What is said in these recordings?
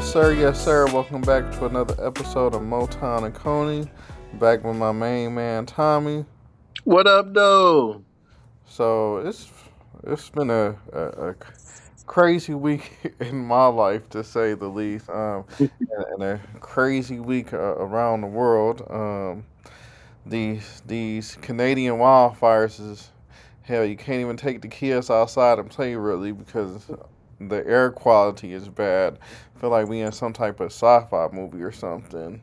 Yes, sir. Yes, sir. Welcome back to another episode of Motown and Coney. Back with my main man Tommy. What up, though? So it's it's been a, a, a crazy week in my life to say the least, um, and, and a crazy week uh, around the world. Um, these these Canadian wildfires is hell. You can't even take the kids outside and play really because the air quality is bad. I feel like we in some type of sci-fi movie or something.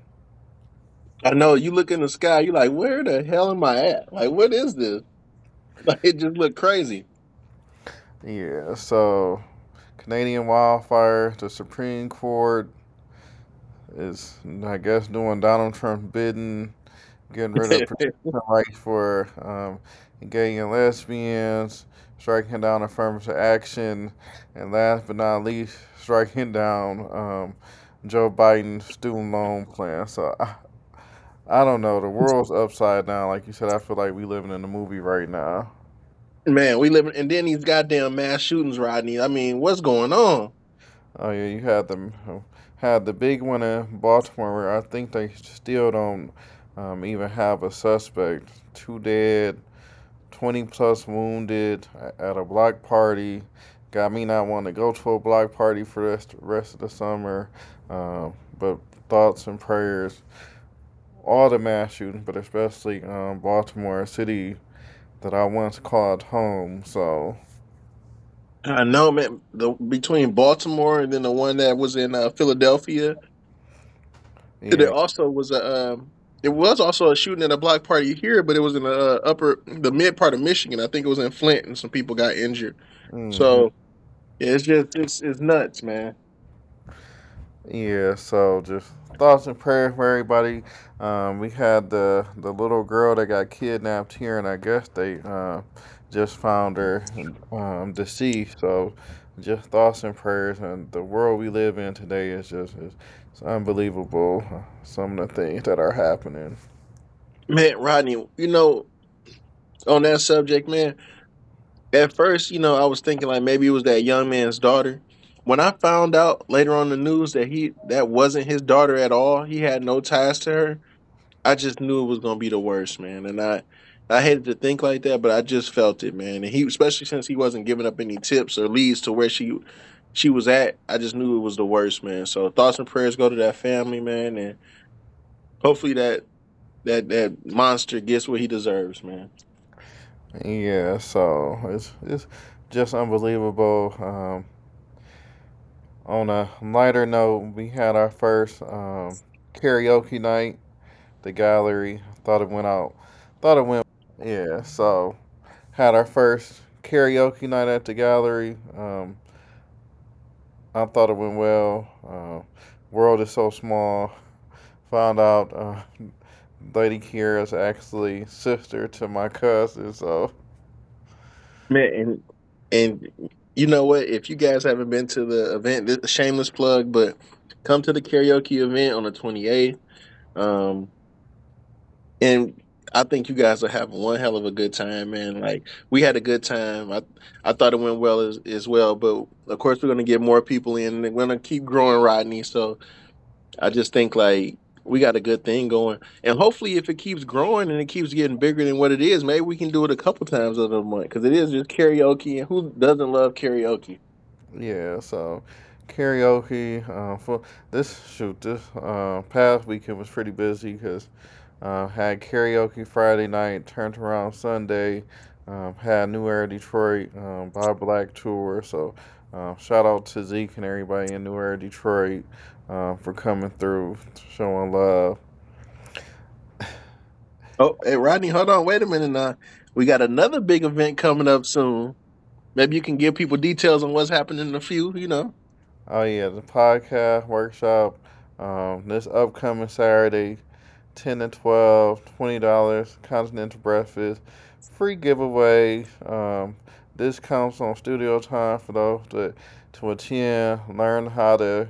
I know you look in the sky, you're like, where the hell am I at? Like, what is this? Like, it just looked crazy. Yeah, so Canadian wildfire, the Supreme Court is, I guess, doing Donald Trump bidding, getting rid of protection rights for um, gay and lesbians, striking down affirmative action, and last but not least, striking down um, Joe Biden's student loan plan. So I, I don't know. The world's upside down. Like you said, I feel like we living in a movie right now. Man, we live in, and then these goddamn mass shootings, Rodney. I mean, what's going on? Oh yeah, you had the had the big one in Baltimore where I think they still don't um, even have a suspect. Two dead, twenty plus wounded at a block party. Got me not wanting to go to a block party for the rest, rest of the summer. Um, but thoughts and prayers, all the mass shootings, but especially um, Baltimore City that I once called home. So I know, man. The between Baltimore and then the one that was in uh, Philadelphia, yeah. there also was a. Um, it was also a shooting at a block party here, but it was in the uh, upper, the mid part of Michigan. I think it was in Flint, and some people got injured. Mm-hmm. So yeah, it's just it's it's nuts, man. Yeah. So just thoughts and prayers for everybody. Um, we had the the little girl that got kidnapped here, and I guess they uh, just found her um, deceased. So just thoughts and prayers. And the world we live in today is just is, it's unbelievable. Uh, some of the things that are happening. Man, Rodney, you know, on that subject, man. At first, you know, I was thinking like maybe it was that young man's daughter when I found out later on the news that he that wasn't his daughter at all, he had no ties to her. I just knew it was gonna be the worst, man. And I I hated to think like that, but I just felt it, man. And he especially since he wasn't giving up any tips or leads to where she she was at, I just knew it was the worst, man. So thoughts and prayers go to that family, man, and hopefully that that that monster gets what he deserves, man. Yeah, so it's it's just unbelievable. Um, on a lighter note, we had our first um, karaoke night. The gallery thought it went out. Thought it went. Yeah. So had our first karaoke night at the gallery. Um, I thought it went well. Uh, world is so small. Found out uh, Lady Kira is actually sister to my cousin. So man, and and you know what? If you guys haven't been to the event, this shameless plug, but come to the karaoke event on the 28th. Um, and I think you guys are having one hell of a good time, man. Like we had a good time. I I thought it went well as, as well, but of course we're gonna get more people in. and We're gonna keep growing, Rodney. So I just think like we got a good thing going. And hopefully, if it keeps growing and it keeps getting bigger than what it is, maybe we can do it a couple times of the month because it is just karaoke. And who doesn't love karaoke? Yeah, so karaoke uh, for this shoot this uh, past weekend was pretty busy because uh, had karaoke Friday night, turned around Sunday, um, had New Era Detroit um, Bob Black tour. So uh, shout out to Zeke and everybody in New Era Detroit uh, for coming through, showing love. Oh, hey Rodney, hold on, wait a minute now. We got another big event coming up soon. Maybe you can give people details on what's happening in a few, you know. Oh yeah, the podcast workshop um, this upcoming Saturday, ten to 12 twenty dollars, continental breakfast, free giveaway, um, discounts on studio time for those that to attend, learn how to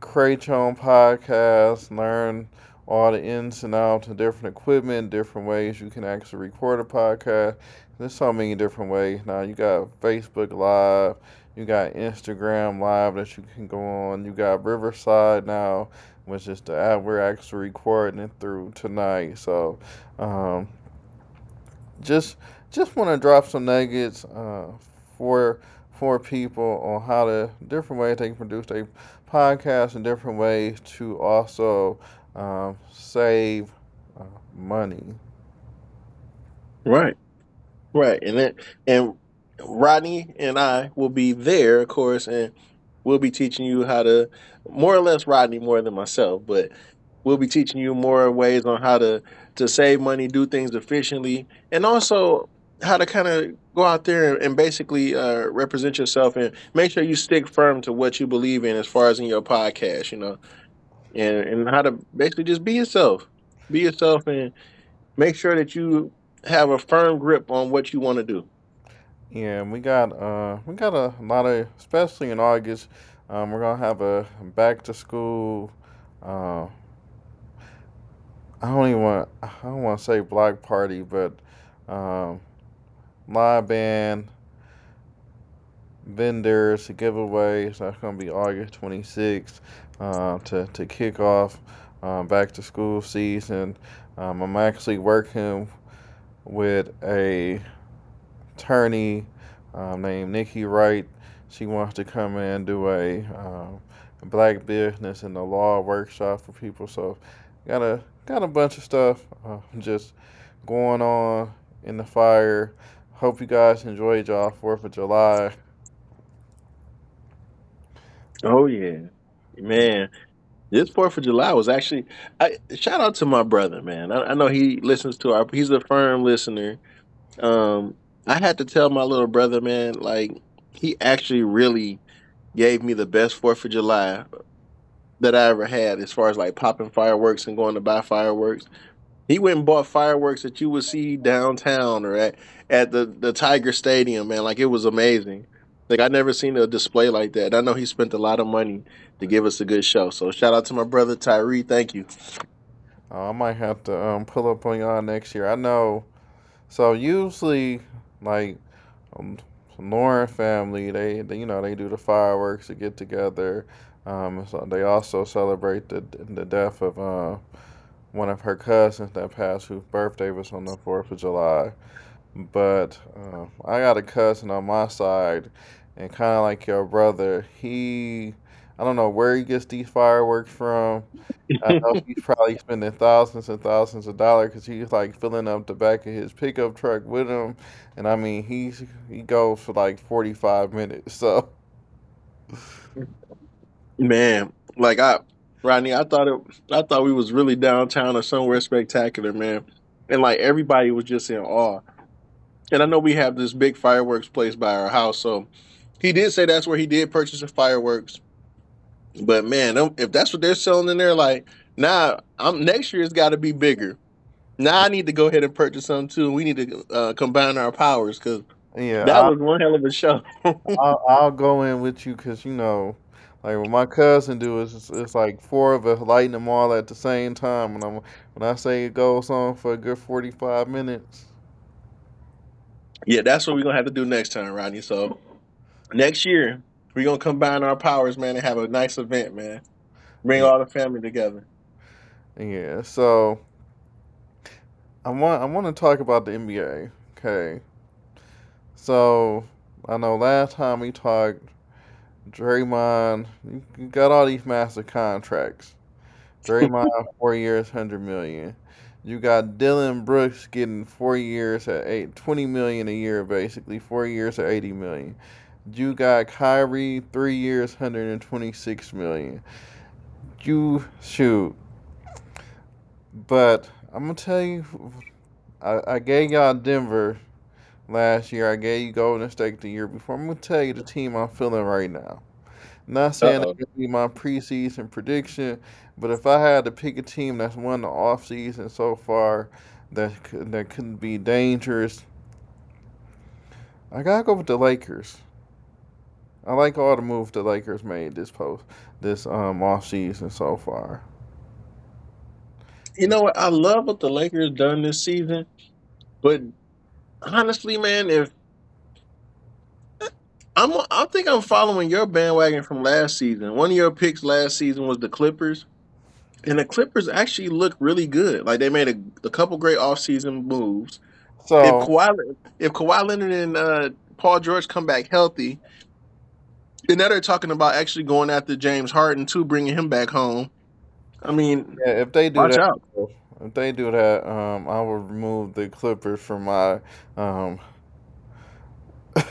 create your own podcast, learn all the ins and outs of different equipment, different ways you can actually record a podcast. There's so many different ways. Now you got Facebook Live, You got Instagram Live that you can go on. You got Riverside now, which is the app we're actually recording it through tonight. So, um, just just want to drop some nuggets uh, for for people on how to different ways they can produce their podcast and different ways to also um, save uh, money. Right. Right. And then and Rodney and I will be there, of course, and we'll be teaching you how to more or less Rodney more than myself, but we'll be teaching you more ways on how to to save money, do things efficiently, and also how to kind of go out there and basically uh, represent yourself and make sure you stick firm to what you believe in as far as in your podcast, you know, and and how to basically just be yourself, be yourself, and make sure that you have a firm grip on what you want to do. Yeah, we got uh we got a lot of especially in August. Um, we're gonna have a back to school. Uh, I don't even want I don't want to say block party, but um, live band vendors, giveaways. That's gonna be August 26th uh, to to kick off uh, back to school season. Um, I'm actually working with a attorney um, named Nikki Wright. She wants to come in and do a um, black business and the law workshop for people. So got a got a bunch of stuff uh, just going on in the fire. Hope you guys enjoyed y'all Fourth of July. Oh yeah, man. This Fourth of July was actually. I, shout out to my brother, man. I, I know he listens to our. He's a firm listener. Um, I had to tell my little brother, man, like he actually really gave me the best Fourth of July that I ever had, as far as like popping fireworks and going to buy fireworks. He went and bought fireworks that you would see downtown or at at the the Tiger Stadium, man. Like it was amazing. Like I never seen a display like that. I know he spent a lot of money to give us a good show. So shout out to my brother Tyree. Thank you. Uh, I might have to um, pull up on y'all next year. I know. So usually, like um, Lauren family, they, they you know they do the fireworks to get together. Um, so they also celebrate the the death of uh, one of her cousins that passed, whose birthday was on the Fourth of July. But uh, I got a cousin on my side, and kind of like your brother, he I don't know where he gets these fireworks from. I know he's probably spending thousands and thousands of dollars because he's like filling up the back of his pickup truck with them, and I mean he's he goes for like forty five minutes. So Man, like I, Rodney, I thought it. I thought we was really downtown or somewhere spectacular, man. And like everybody was just in awe. And I know we have this big fireworks place by our house, so he did say that's where he did purchase the fireworks. But man, them- if that's what they're selling in there, like now, I'm next year it's got to be bigger. Now I need to go ahead and purchase some too. We need to uh, combine our powers because yeah, that I, was one hell of a show. I'll, I'll go in with you because you know, like what my cousin do is it's, it's like four of us lighting them all at the same time, and I'm when I say it goes on for a good forty five minutes. yeah, that's what we're gonna have to do next time, Rodney. So next year we're gonna combine our powers, man, and have a nice event, man. Bring all the family together. yeah. So I want I want to talk about the NBA. Okay, so I know last time we talked, Draymond, you got all these massive contracts. Draymond four years, hundred million. You got Dillon Brooks getting four years at eight, 20 million a year, basically four years at 80 million. You got Kyrie three years, 126 million. You shoot, but I'm gonna tell you, I, I gave y'all Denver last year. I gave you Golden State the year before. I'm gonna tell you the team I'm feeling right now. Not saying that oh. could be my preseason prediction, but if I had to pick a team that's won the offseason so far that that could be dangerous, I gotta go with the Lakers. I like all the moves the Lakers made this post this um offseason so far. You know what? I love what the Lakers done this season, but honestly, man, if I'm I think I'm following your bandwagon from last season. One of your picks last season was the Clippers. And the Clippers actually look really good. Like they made a, a couple great offseason moves. So if Kawhi if Kawhi Leonard and uh, Paul George come back healthy, and now they're talking about actually going after James Harden too, bringing him back home. I mean, yeah, if they do watch that, out. if they do that, um, I will remove the Clippers from my um,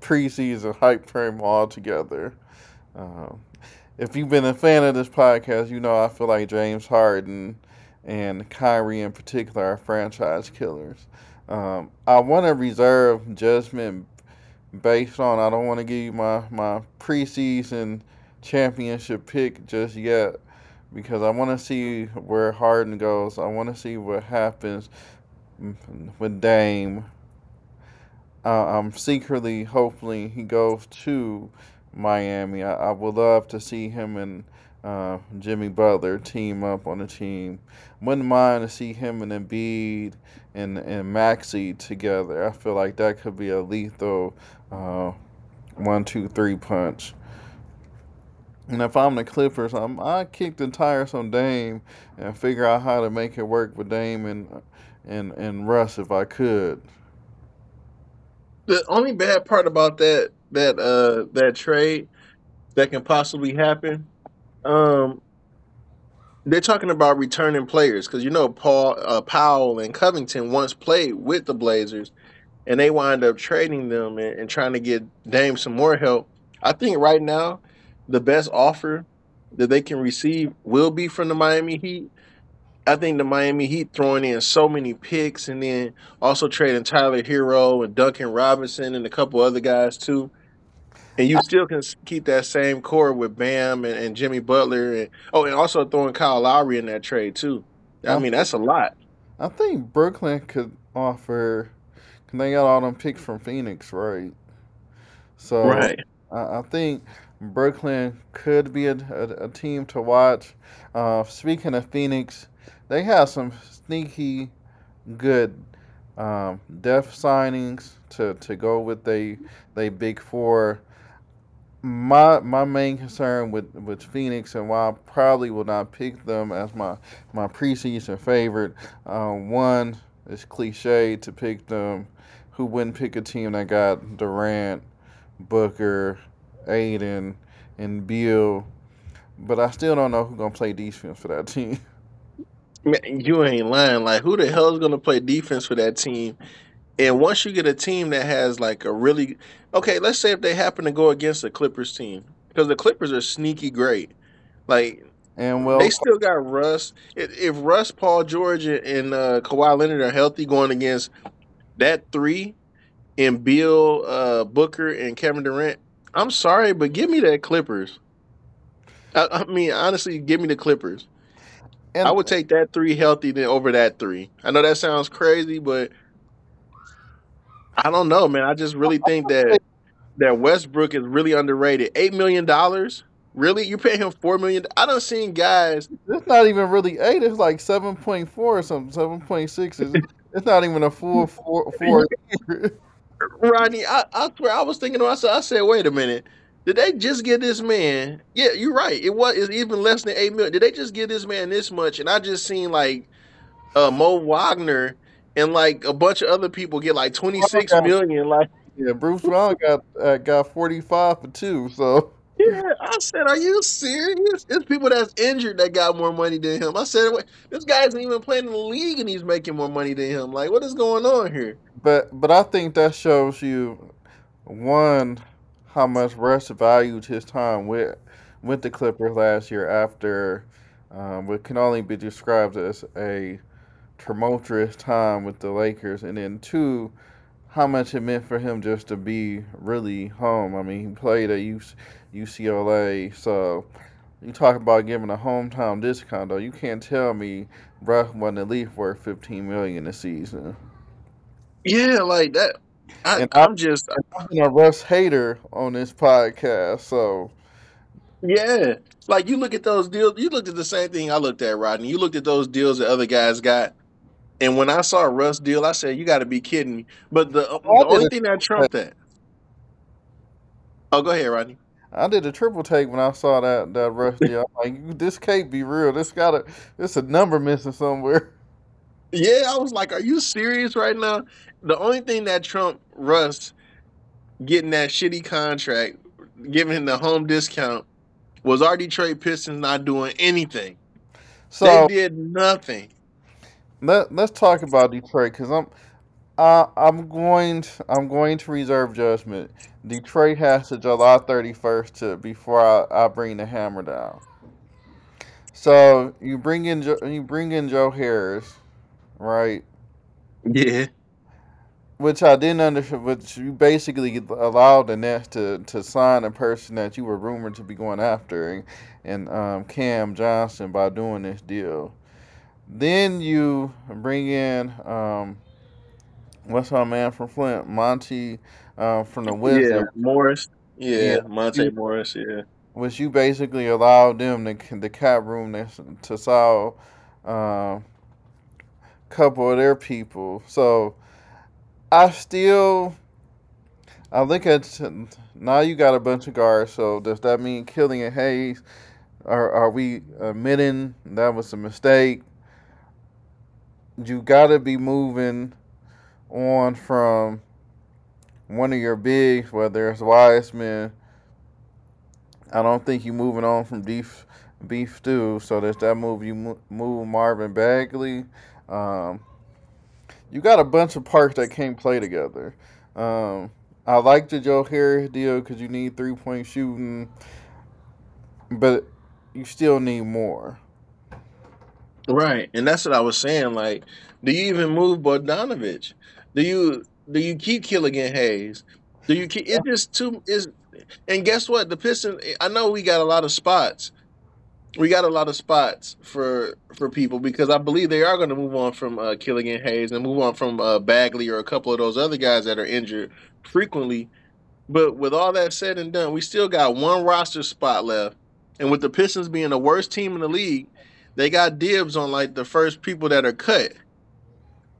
preseason hype frame altogether. Um, if you've been a fan of this podcast, you know I feel like James Harden and Kyrie in particular are franchise killers. Um, I want to reserve judgment based on. I don't want to give you my my preseason championship pick just yet because I want to see where Harden goes. I want to see what happens with Dame. Uh, I'm secretly hopefully he goes to Miami. I, I would love to see him and uh, Jimmy Butler team up on the team. Wouldn't mind to see him and Embiid and and Maxey together. I feel like that could be a lethal uh, one, two, three punch. And if I'm the Clippers, I'm, I kick the tires on Dame and figure out how to make it work with Dame and and and Russ if I could. The only bad part about that that uh that trade that can possibly happen, um, they're talking about returning players because you know Paul uh, Powell and Covington once played with the Blazers, and they wind up trading them and, and trying to get Dame some more help. I think right now the best offer that they can receive will be from the Miami Heat. I think the Miami Heat throwing in so many picks and then also trading Tyler Herro and Duncan Robinson and a couple other guys too. And you still can keep that same core with Bam and, and Jimmy Butler and oh, and also throwing Kyle Lowry in that trade too. I mean, that's a lot. I think Brooklyn could offer. Cause they got all them picks from Phoenix, right? So Right. I, I think Brooklyn could be a, a, a team to watch. Uh, speaking of Phoenix, they have some sneaky good um, depth signings to, to go with they they big four. My my main concern with, with Phoenix and why I probably will not pick them as my my preseason favorite. Uh, one it's cliche to pick them. Who wouldn't pick a team that got Durant, Booker, Ayton, and Beal? But I still don't know who's gonna play defense for that team. Man, you ain't lying. Like, who the hell is to play defense for that team? And once you get a team that has like a really okay, let's say if they happen to go against the Clippers team because the Clippers are sneaky great. Like And well they still got Russ. If, Russ, Paul George, and uh, Kawhi Leonard are healthy going against that three and Beal, uh, Booker, and Kevin Durant, I'm sorry, but give me that Clippers. I, I mean, honestly, give me the Clippers. And I would take that three healthy than over that three. I know that sounds crazy, but I don't know, man. I just really think that that Westbrook is really underrated. Eight million dollars, really? You pay him four million? I don't seen guys. it's not even really eight. It's like seven point four or something. Seven point six. It's, it's not even a full four four. Rodney, I, I swear I was thinking to myself. I said, wait a minute. Did they just get this man? Yeah, you're right. It was it's even less than eight million. Did they just give this man this much? And I just seen like uh, Mo Wagner and like a bunch of other people get like twenty six million. Like Yeah, Bruce Brown got uh, got forty five for two. So Yeah, I said, "Are you serious?" It's people that's injured that got more money than him. I said, "This guy isn't even playing in the league, and he's making more money than him. Like, what is going on here?" but but I think that shows you one how much Russ valued his time with with the Clippers last year after um, what can only be described as a tumultuous time with the Lakers, and then two how much it meant for him just to be really home. I mean, he played at UC, UCLA, so you talk about giving a hometown discount though. You can't tell me Russ wasn't at least worth fifteen million a season. Yeah, like that. I, And I, I'm just, been a Russ hater on this podcast, so yeah. Like you look at those deals. You looked at the same thing I looked at, Rodney. You looked at those deals that other guys got, and when I saw Russ deal, I said, "You got to be kidding me!" But the I the only thing that trumped that, Oh, go ahead, Rodney. I did a triple take when I saw that that Russ deal. I'm like, this can't be real. This gotta, this a number missing somewhere. Yeah, I was like, are you serious right now? The only thing that Trump Russ getting that shitty contract, giving him the home discount, was our Detroit Pistons not doing anything. They did nothing. Let let's talk about Detroit because I'm uh, I'm going to, I'm going to reserve judgment. Detroit has to July 31st to before I, I bring the hammer down. So you bring in Jo- you bring in Joe Harris, right? Yeah. Which I didn't understand. Which you basically allowed the Nets to, to sign a person that you were rumored to be going after, and, and um, Cam Johnson by doing this deal. Then you bring in um, what's my man from Flint, Monte uh, from the Yeah. Morris. Yeah, Yeah. Monte you, Morris. Yeah. which you basically allowed them to the cap room to, to solve a uh, couple of their people. So I still I look at now you got a bunch of guards. So does that mean Killian Hayes? Are are we admitting that was a mistake? You got to be moving on from one of your bigs, whether it's Wiseman. I don't think you're moving on from Beef Beef Stew. So does that move you move Marvin Bagley? Um, you got a bunch of parts that can't play together. Um, I like the Joe Harris deal because you need three point shooting, but you still need more. Right. And that's what I was saying. Like, do you even move Bogdanovich? Do you do you keep Killigan Hayes? Do you keep it's just too is and guess what? The Pistons I know we got a lot of spots. We got a lot of spots for for people because I believe they are going to move on from uh, Killigan Hayes and move on from uh, Bagley or a couple of those other guys that are injured frequently. But with all that said and done, we still got one roster spot left. And with the Pistons being the worst team in the league, they got dibs on like the first people that are cut.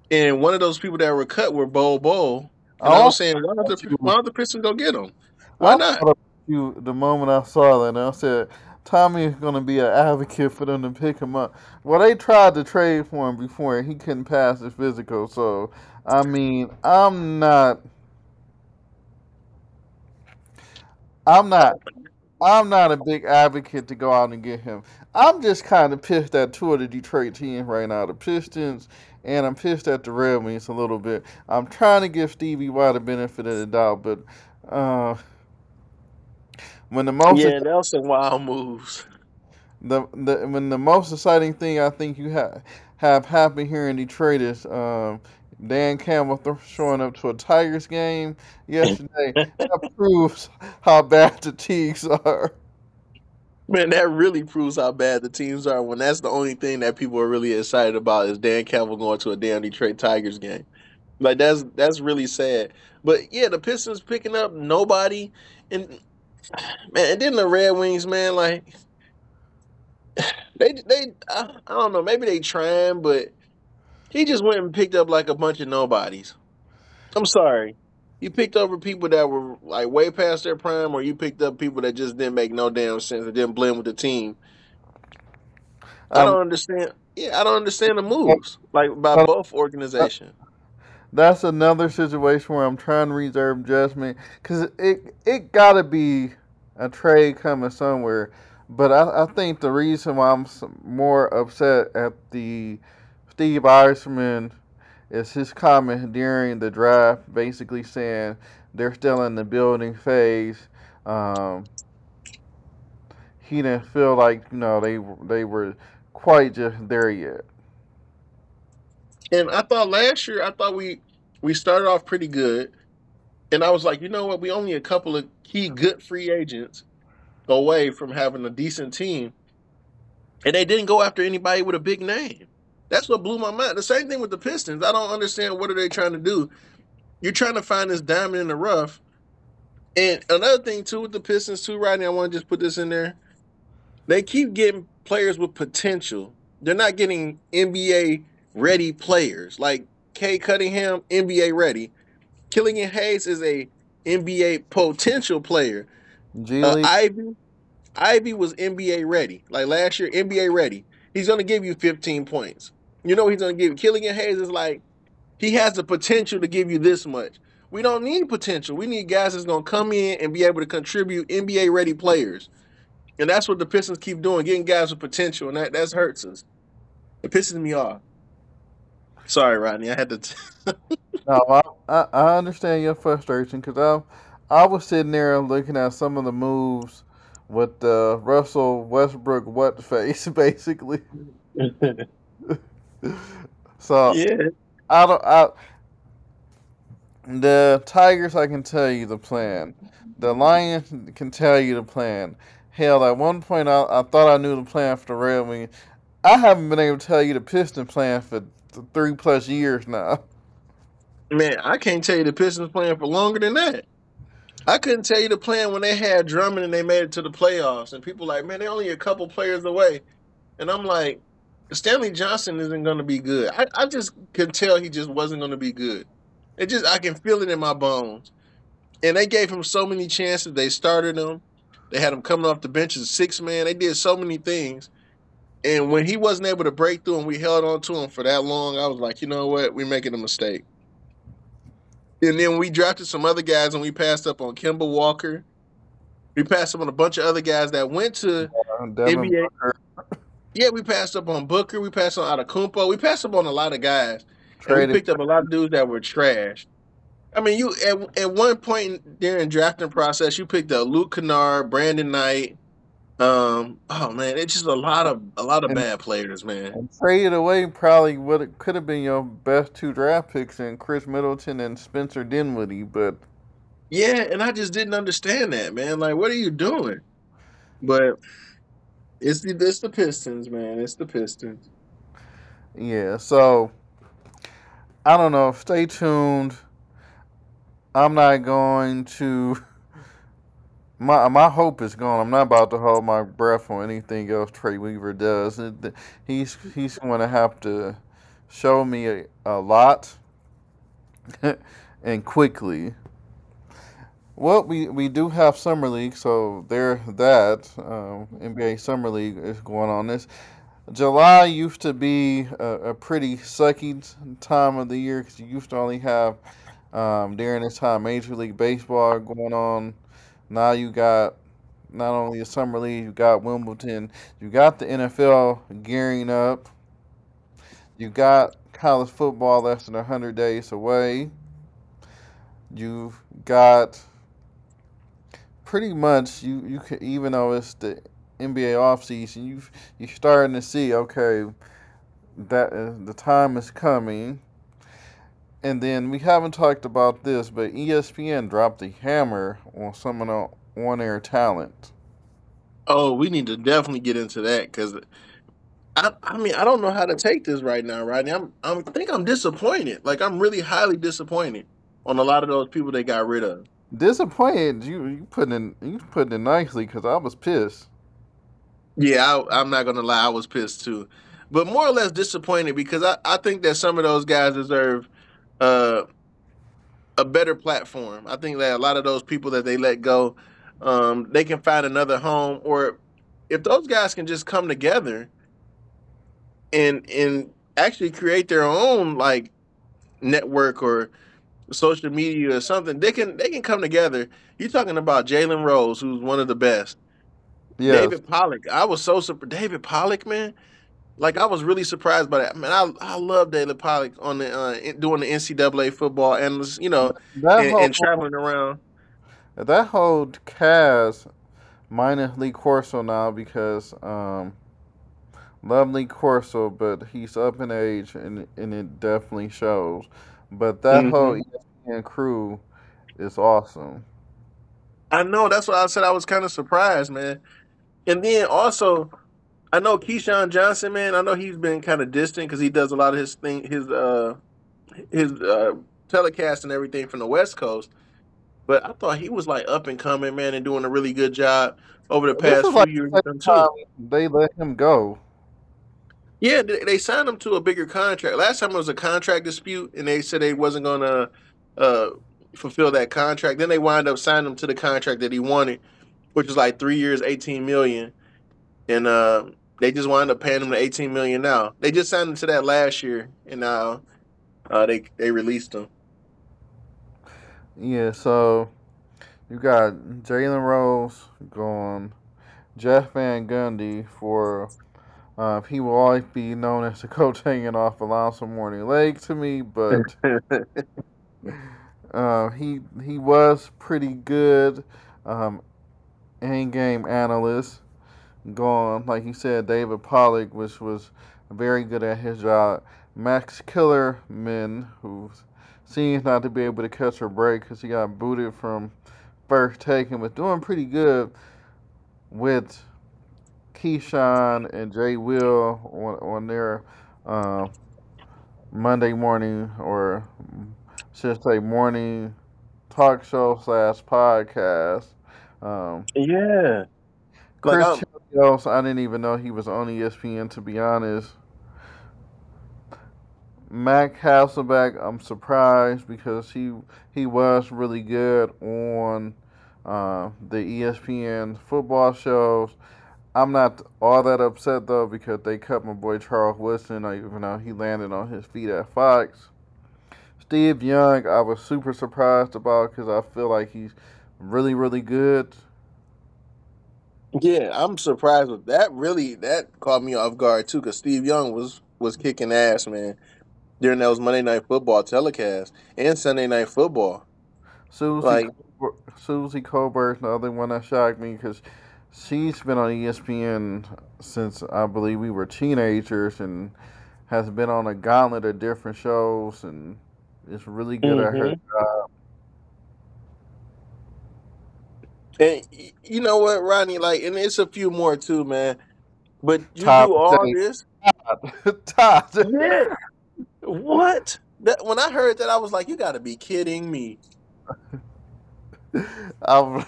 And one of those people that were cut were Bol. I And I was saying, why don't the why don't the Pistons go get him? Why not? you the moment I saw that, and I said Tommy is going to be an advocate for them to pick him up. Well, they tried to trade for him before, and he couldn't pass his physical. So, I mean, I'm not, I'm not, I'm not a big advocate to go out and get him. I'm just kind of pissed at two of the Detroit teams right now, the Pistons, and I'm pissed at the Red Wings a little bit. I'm trying to give Stevie Y the benefit of the doubt, but. Uh, when the most Yeah, that was some wild moves. the, the when the most exciting thing I think you have have happened here in Detroit is um, Dan Campbell th- showing up to a Tigers game yesterday. That proves how bad the teams are. Man, that really proves how bad the teams are when that's the only thing that people are really excited about is Dan Campbell going to a damn Detroit Tigers game. Like that's that's really sad. But yeah, the Pistons picking up nobody and man, and then the Red Wings, man, like they they I, I don't know, maybe they trying, but he just went and picked up like a bunch of nobodies. I'm sorry. You picked over people that were like way past their prime, or you picked up people that just didn't make no damn sense and didn't blend with the team. I Um, don't understand. Yeah, I don't understand the moves like by but both organizations. that's another situation where I'm trying to reserve judgment because it it gotta be a trade coming somewhere. But I, I think the reason why I'm more upset at the Steve Yzerman is his comment during the draft, basically saying they're still in the building phase. Um, he didn't feel like you know they they were quite just there yet. And I thought last year, I thought we we started off pretty good, and I was like, you know what, we only a couple of key good free agents away from having a decent team, and they didn't go after anybody with a big name. That's what blew my mind. The same thing with the Pistons. I don't understand what are they trying to do. You're trying to find this diamond in the rough. And another thing too with the Pistons too, Rodney, I want to just put this in there. They keep getting players with potential. They're not getting NBA ready players. Like Cade Cunningham, NBA ready. Killian Hayes is a NBA potential player. Uh, Ivey, Ivey was NBA ready. Like last year, NBA ready. He's gonna give you 15 points. You know he's gonna give you. Killian Hayes is like he has the potential to give you this much. We don't need potential. We need guys that's gonna come in and be able to contribute NBA ready players. And that's what the Pistons keep doing, getting guys with potential, and that that hurts us. It pisses me off. Sorry, Rodney. I had to. T- No, I, I, I understand your frustration because I I was sitting there looking at some of the moves with the Russell Westbrook what face basically. So yeah. I don't I the Tigers I can tell you the plan. The Lions can tell you the plan. Hell, at one point I, I thought I knew the plan for the Red Wings. I haven't been able to tell you the Piston plan for th- three plus years now. Man, I can't tell you the Pistons plan for longer than that. I couldn't tell you the plan when they had Drummond and they made it to the playoffs, and people like, man, they're only a couple players away, and I'm like, Stanley Johnson isn't going to be good. I, I just could tell he just wasn't going to be good. It just I can feel it in my bones. And they gave him so many chances. They started him. They had him coming off the bench as a six man. They did so many things. And when he wasn't able to break through and we held on to him for that long, I was like, you know what? We're making a mistake. And then we drafted some other guys and we passed up on Kemba Walker. We passed up on a bunch of other guys that went to Devin NBA. Booker Yeah, we passed up on Booker. We passed on Antetokounmpo. We passed up on a lot of guys. And we traded picked up a lot of dudes that were trash. I mean, you at, at one point during drafting process, you picked up Luke Kennard, Brandon Knight. Um, oh man, it's just a lot of a lot of and, bad players, man. and traded away probably what it could have been your best two draft picks in Khris Middleton and Spencer Dinwiddie, but Yeah, and I just didn't understand that, man. Like, what are you doing? But it's the it's the Pistons, man. It's the Pistons. yeah. So I don't know. Stay tuned. I'm not going to. My my hope is gone. I'm not about to hold my breath on anything else Troy Weaver does. He's he's going to have to show me a, a lot and quickly. Well, we, we do have summer league, so there that um, NBA summer league is going on. This July used to be a, a pretty sucky time of the year because you used to only have um, during this time Major League Baseball going on. Now you got not only a summer league, you got Wimbledon, you got the NFL gearing up, you got college football less than hundred days away. You've got pretty much you you can even though it's the NBA offseason, you you're starting to see okay that uh, the time is coming. And then we haven't talked about this, but ESPN dropped the hammer on some of the on-air talent. Oh, we need to definitely get into that because I I mean I don't know how to take this right now, Rodney. I'm I'm I think I'm disappointed. Like I'm really highly disappointed on a lot of those people they got rid of. Disappointed, you you putting it you putting it nicely because I was pissed. Yeah, I, I'm not gonna lie, I was pissed too, but more or less disappointed because I, I think that some of those guys deserve uh, a better platform. I think that a lot of those people that they let go, um, they can find another home, or if those guys can just come together and and actually create their own like network or social media or something, they can they can come together. You're talking about Jalen Rose, who's one of the best. Yes, David Pollack. I was so surprised. David Pollack, man. Like I was really surprised by that. Man, I I love David Pollack on the uh, doing the NCAA football and you know and, whole and traveling around. that whole cast minus Lee Corso now because um love Lee Corso, but he's up in age and and it definitely shows. But that whole hmm ESPN crew is awesome. I know. That's why I said I was kind of surprised, man. And then also, I know Keyshawn Johnson, man. I know he's been kind of distant because he does a lot of his thing, his uh, his uh, telecast and everything from the West Coast. But I thought he was like up and coming, man, and doing a really good job over the past few like years the with them second time too. they let him go. Yeah, they, signed him to a bigger contract. Last time it was a contract dispute, and they said they wasn't gonna uh, fulfill that contract. Then they wind up signing him to the contract that he wanted, which is like three years, eighteen million, and uh, they just wind up paying him the eighteen million. Now they just signed him to that last year, and now uh, they they released him. Yeah, so you got Jalen Rose going, Jeff Van Gundy for. Uh, he will always be known as the coach hanging off a Alonzo Mourning leg to me, but uh, he he was pretty good um, in-game analyst. Gone, like you said, David Pollack, which was very good at his job. Max Kellerman, who seems not to be able to catch a break because he got booted from first take and was doing pretty good with Keyshawn and Jay Will on, on their uh, Monday morning or should say morning talk show slash podcast. Um, yeah, Chris like um, Chelios, I didn't even know he was on ESPN to be honest. Matt Hasselbeck, I'm surprised because he he was really good on uh, the ESPN football shows. I'm not all that upset though because they cut my boy Charles Woodson, uh, even though he landed on his feet at Fox. Steve Young, I was super surprised about because I feel like he's really, really good. yeah, I'm surprised with that. Really, that caught me off guard too, because Steve Young was was kicking ass, man, during those Monday Night Football telecasts and Sunday Night Football. Suzy Like, Suzy Kolber's the other one that shocked me because she's been on ESPN since I believe we were teenagers and has been on a gauntlet of different shows and is really good at her hmm job. and y- you know what, Ronnie? Like, and it's a few more too, man. But you Todd do all Potato. this, Todd. yeah. What? That when I heard that, I was like, you got to be kidding me. I'm,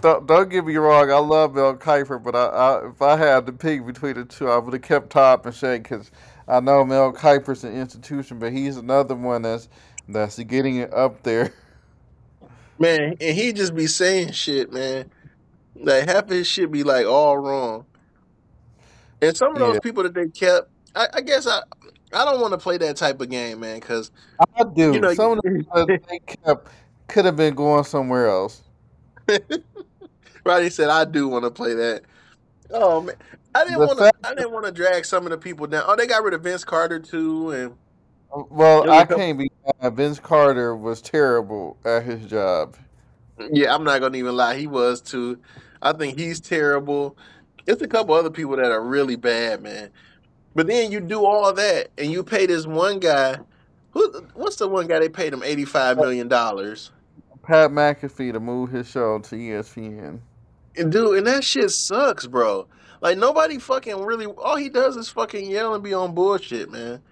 don't, don't get me wrong. I love Mel Kiper, but I, I, if I had to pick between the two, I would have kept Todd Shea because I know Mel Kiper's an institution, but he's another one that's that's getting it up there. Man, and he just be saying shit, man. Like half of his shit be like all wrong. And some of those Yeah, people that they kept, I, I guess I I don't want to play that type of game, man, because I you do. know, Some of the people that they kept could have been going somewhere else. Roddy said I do want to play that. Oh man, I didn't want to. I didn't want to drag some of the people down. Oh, they got rid of Vince Carter too, and um, well, I was I a couple. can't be mad. Vince Carter was terrible at his job. Yeah, I'm not gonna even lie. He was too. I think he's terrible. It's a couple other people that are really bad, man. But then you do all that, and you pay this one guy. Who? What's the one guy they paid him eighty five million dollars? Pat McAfee to move his show to ESPN. And dude, and that shit sucks, bro. Like nobody fucking really. All he does is fucking yell and be on bullshit, man.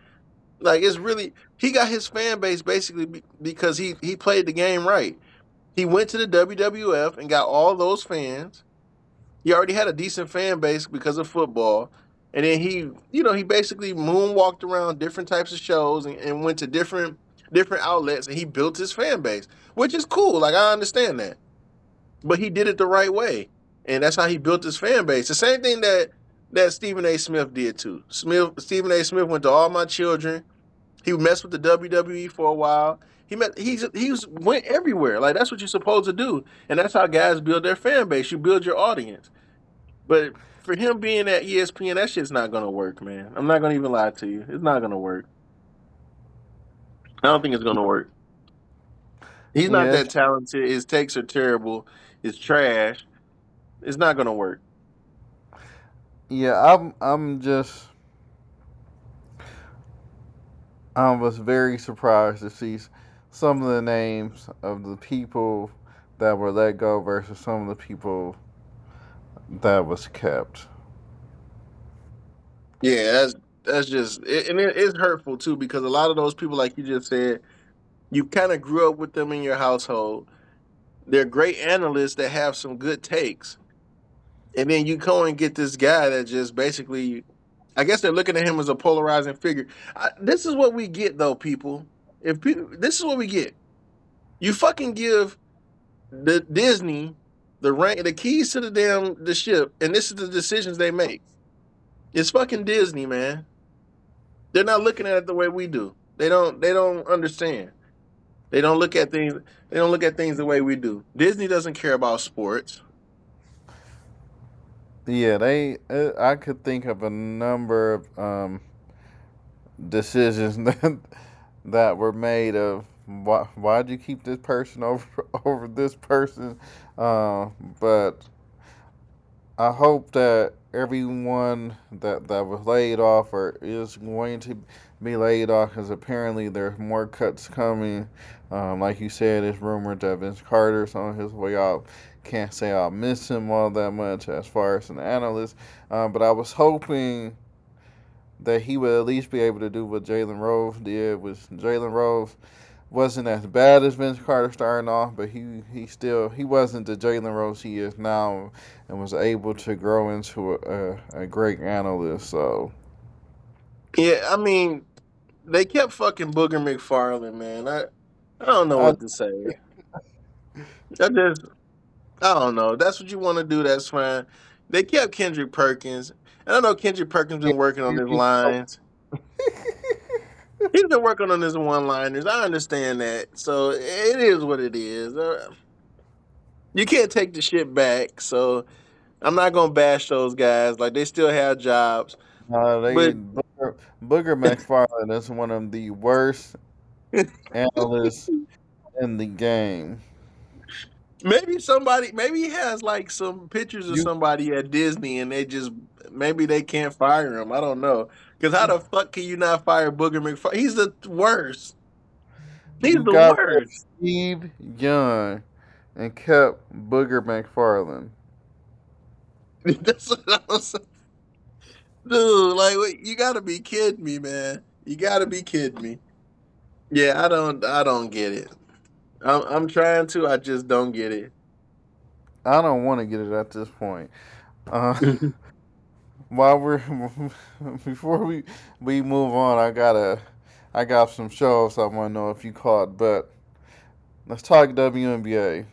Like it's really he got his fan base basically because he he played the game right. He went to the WWF and got all those fans. He already had a decent fan base because of football. And then he, you know, he basically moonwalked around different types of shows and, and went to different different outlets and he built his fan base, which is cool. Like I understand that. But he did it the right way. And that's how he built his fan base. The same thing that that Stephen A. Smith did too. Smith Stephen A. Smith went to all my children. He messed with the WWE for a while. He met he's went everywhere. Like that's what you're supposed to do. And that's how guys build their fan base. You build your audience. But for him being at ESPN, that shit's not gonna work, man. I'm not gonna even lie to you. It's not gonna work. I don't think it's gonna work. He's not Yeah, that talented. His takes are terrible. It's trash. It's not gonna work. yeah. I'm I'm just I was very surprised to see some of the names of the people that were let go versus some of the people that was kept. Yeah, that's that's just it, and it's hurtful too because a lot of those people, like you just said, you kind of grew up with them in your household. They're great analysts that have some good takes, and then you go and get this guy that just basically, I guess they're looking at him as a polarizing figure. I, this is what we get, though, people. If people, this is what we get. You fucking give the Disney the rank, the keys to the damn the ship, and this is the decisions they make. It's fucking Disney, man. They're not looking at it the way we do. They don't. They don't understand. They don't look at things. They don't look at things the way we do. Disney doesn't care about sports. Yeah, they. Uh, I could think of a number of um, decisions that that were made of why why'd you keep this person over over this person, uh, but I hope that everyone that that was laid off or is going to be laid off, because apparently there's more cuts coming. Um, like you said, it's rumored that Vince Carter's on his way out. Can't say I'll miss him all that much as far as an analyst, um, but I was hoping that he would at least be able to do what Jalen Rose did. Was Jalen Rose wasn't as bad as Vince Carter starting off, but he, he still he wasn't the Jalen Rose he is now, and was able to grow into a, a, a great analyst. So yeah, I mean, they kept fucking Booger McFarland, man. I I don't know what to say. I just I don't know. That's what you want to do. That's fine. They kept Kendrick Perkins, and I know Kendrick Perkins been working on his lines. He's been working on his one liners. I understand that. So it is what it is. Uh, you can't take the shit back. So I'm not gonna bash those guys. Like they still have jobs. Uh, they, but Booger, Booger McFarland is one of the worst analysts in the game. Maybe somebody, maybe he has like some pictures of you, somebody at Disney, and they just maybe they can't fire him. I don't know. Because how the fuck can you not fire Booger McFarland? He's the worst. He's you the worst. Steve Young and kept Booger McFarland. That's what I was Dude, like you gotta be kidding me, man. You gotta be kidding me. Yeah, I don't I don't get it. I'm I'm trying to, I just don't get it. I don't want to get it at this point. Uh, while we're before we we move on, I gotta I got some shows I want to know if you caught, but let's talk WNBA.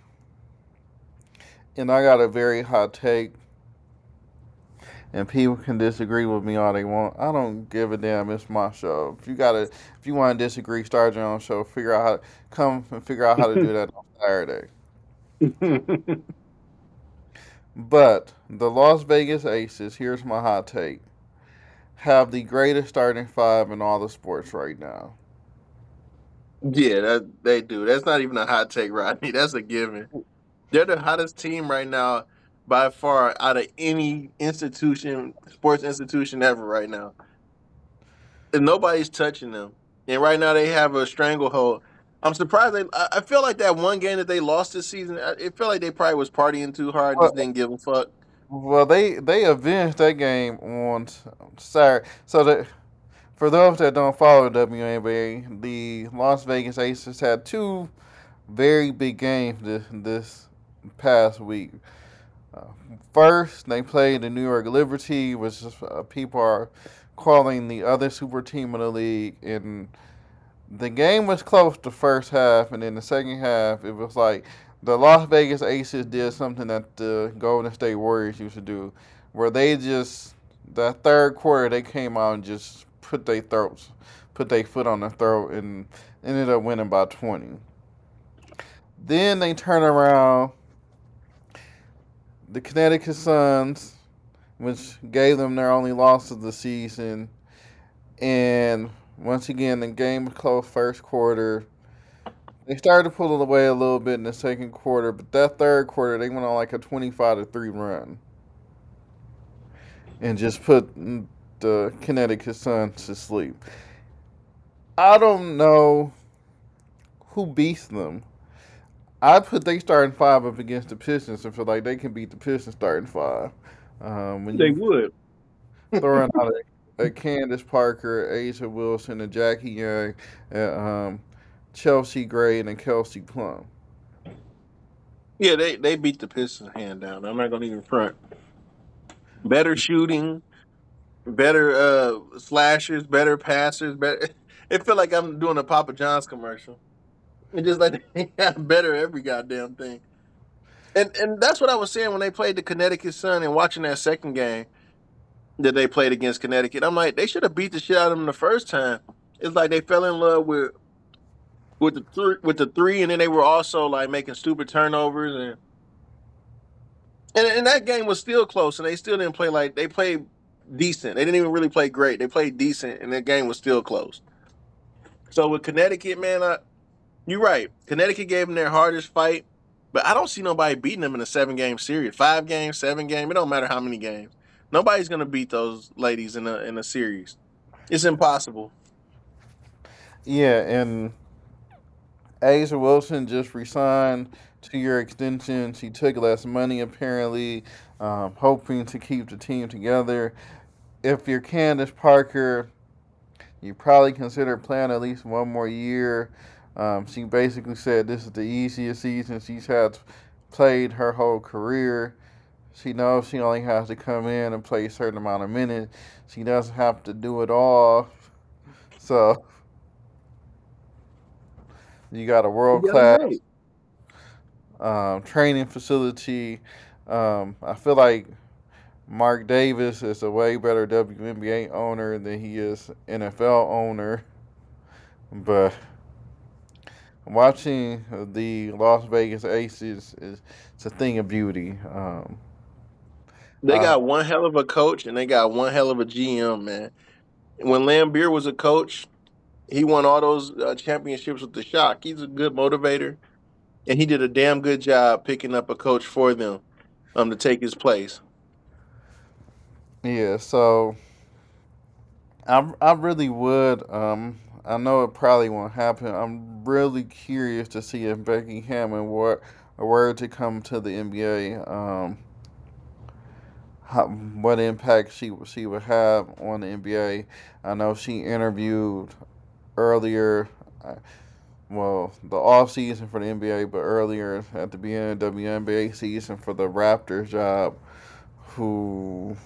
And I got a very hot take, and people can disagree with me all they want. I don't give a damn. It's my show. If you gotta, if you want to disagree, start your own show. Figure out how to come and figure out how to do that on Saturday. But the Las Vegas Aces, here's my hot take, have the greatest starting five in all the sports right now. Yeah, that they do. That's not even a hot take, Rodney. That's a given. They're the hottest team right now by far out of any institution, sports institution ever right now. And nobody's touching them. And right now they have a stranglehold. I'm surprised. They, I feel like that one game that they lost this season. It felt like they probably was partying too hard, well, just didn't give a fuck. Well, they they avenged that game on Saturday. So that for those that don't follow WNBA, the Las Vegas Aces had two very big games this this past week. Uh, first, they played the New York Liberty, which is, uh, people are calling the other super team in the league, and the game was close the first half, and then the second half, it was like the Las Vegas Aces did something that the Golden State Warriors used to do, where they just that third quarter they came out and just put their throats, put their foot on their throat, and ended up winning by twenty. Then they turn around. The Connecticut Suns, which gave them their only loss of the season, and once again, the game was close first quarter. They started to pull it away a little bit in the second quarter, but that third quarter they went on like a twenty-five to three run, and just put the Connecticut Suns to sleep. I don't know who beats them. I put they starting five up against the Pistons and feel like they can beat the Pistons starting five. Um, when they would. Throwing out a uh, Candace Parker, A'ja Wilson, and Jackie Young, um, Chelsea Gray, and Kelsey Plum. Yeah, they, they beat the Pistons hand down. I'm not gonna even front. Better shooting, better uh, slashers, better passers, better. It feel like I'm doing a Papa John's commercial. It just like they better every goddamn thing. And and that's what I was saying when they played the Connecticut Sun and watching that second game that they played against Connecticut. I'm like, they should have beat the shit out of them the first time. It's like they fell in love with with the three with the three, and then they were also like making stupid turnovers and and, and that game was still close, and they still didn't play like they played decent. They didn't even really play great. They played decent, and that game was still close. So with Connecticut, man, I, you're right. Connecticut gave them their hardest fight, but I don't see nobody beating them in a seven game series, five games, seven game. It don't matter how many games. Nobody's gonna beat those ladies in a in a series. It's impossible. Yeah, and A'ja Wilson just resigned to your extension. She took less money apparently, um, hoping to keep the team together. If you're Candace Parker, you probably consider playing at least one more year. Um, she basically said this is the easiest season she's had played her whole career. She knows she only has to come in and play a certain amount of minutes. She doesn't have to do it all. So you got a world class um, training facility. Um, I feel like Mark Davis is a way better WNBA owner than he is NFL owner. But watching the Las Vegas Aces is it's a thing of beauty. Um, they uh, got one hell of a coach and they got one hell of a GM, man. When Laimbeer was a coach, he won all those uh, championships with the Shock. He's a good motivator, and he did a damn good job picking up a coach for them um, to take his place. Yeah, so I I really would. Um, I know it probably won't happen. I'm really curious to see if Becky Hammon were were to come to the NBA. Um, how, what impact she she would have on the NBA. I know she interviewed earlier, uh, well, the off season for the NBA, but earlier at the beginning of the WNBA season for the Raptors job, who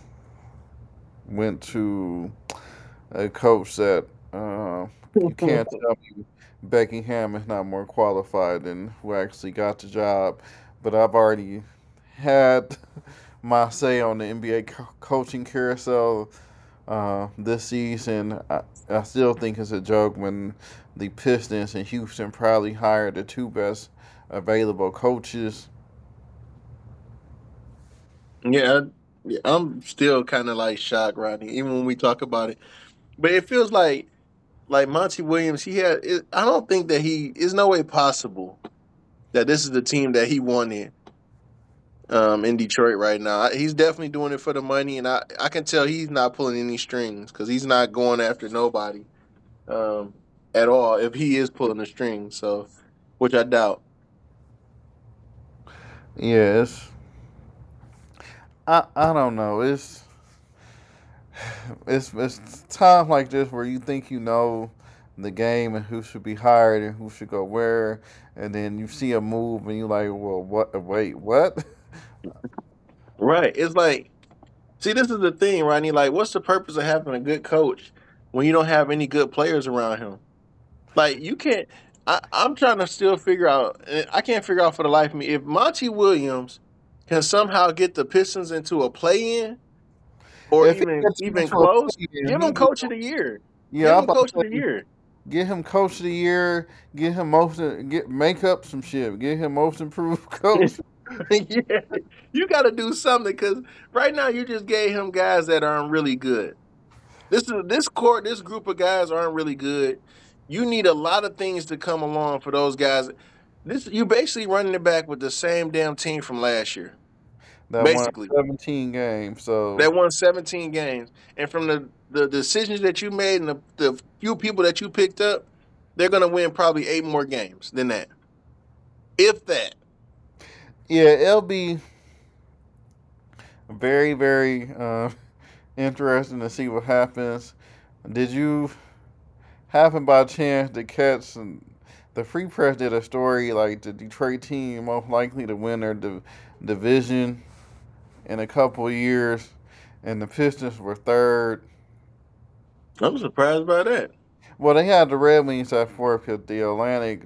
went to a coach that uh, you can't tell me Becky Hammon is not more qualified than who actually got the job. But I've already had my say on the NBA co- coaching carousel uh, this season. I, I still think it's a joke when the Pistons and Houston probably hired the two best available coaches. Yeah, I'm still kind of like shocked, Rodney, even when we talk about it. But it feels like like Monty Williams, he had. It, I don't think that he is no way possible that this is the team that he wanted um, in Detroit right now. He's definitely doing it for the money, and I I can tell he's not pulling any strings because he's not going after nobody um, at all. If he is pulling the strings, so which I doubt. Yes. I I don't know. It's it's it's times like this where you think you know the game and who should be hired and who should go where, and then you see a move and you're like, well, what? Wait, what? Right. It's like, see, this is the thing, Rodney. Like, what's the purpose of having a good coach when you don't have any good players around him? Like, you can't. I, I'm trying to still figure out. I can't figure out for the life of me if Monty Williams can somehow get the Pistons into a play-in or if even even close. Give him coach of the year. Yeah, give him coach of the year. Get him coach of the year. Get him most. Get make up some shit. Get him most improved coach. yeah, you got to do something because right now you just gave him guys that aren't really good. This is this court, this group of guys aren't really good. You need a lot of things to come along for those guys. This you basically running it back with the same damn team from last year. That basically, won 17 games. So that won 17 games, and from the the decisions that you made and the, the few people that you picked up, they're gonna win probably eight more games than that, if that yeah, it'll be very, very uh, interesting to see what happens. Did you happen by chance to catch the Free Press did a story like the Detroit team most likely to win their div- division in a couple of years, and the Pistons were third. I'm surprised by that. Well, they had the Red Wings at fourth because the Atlantic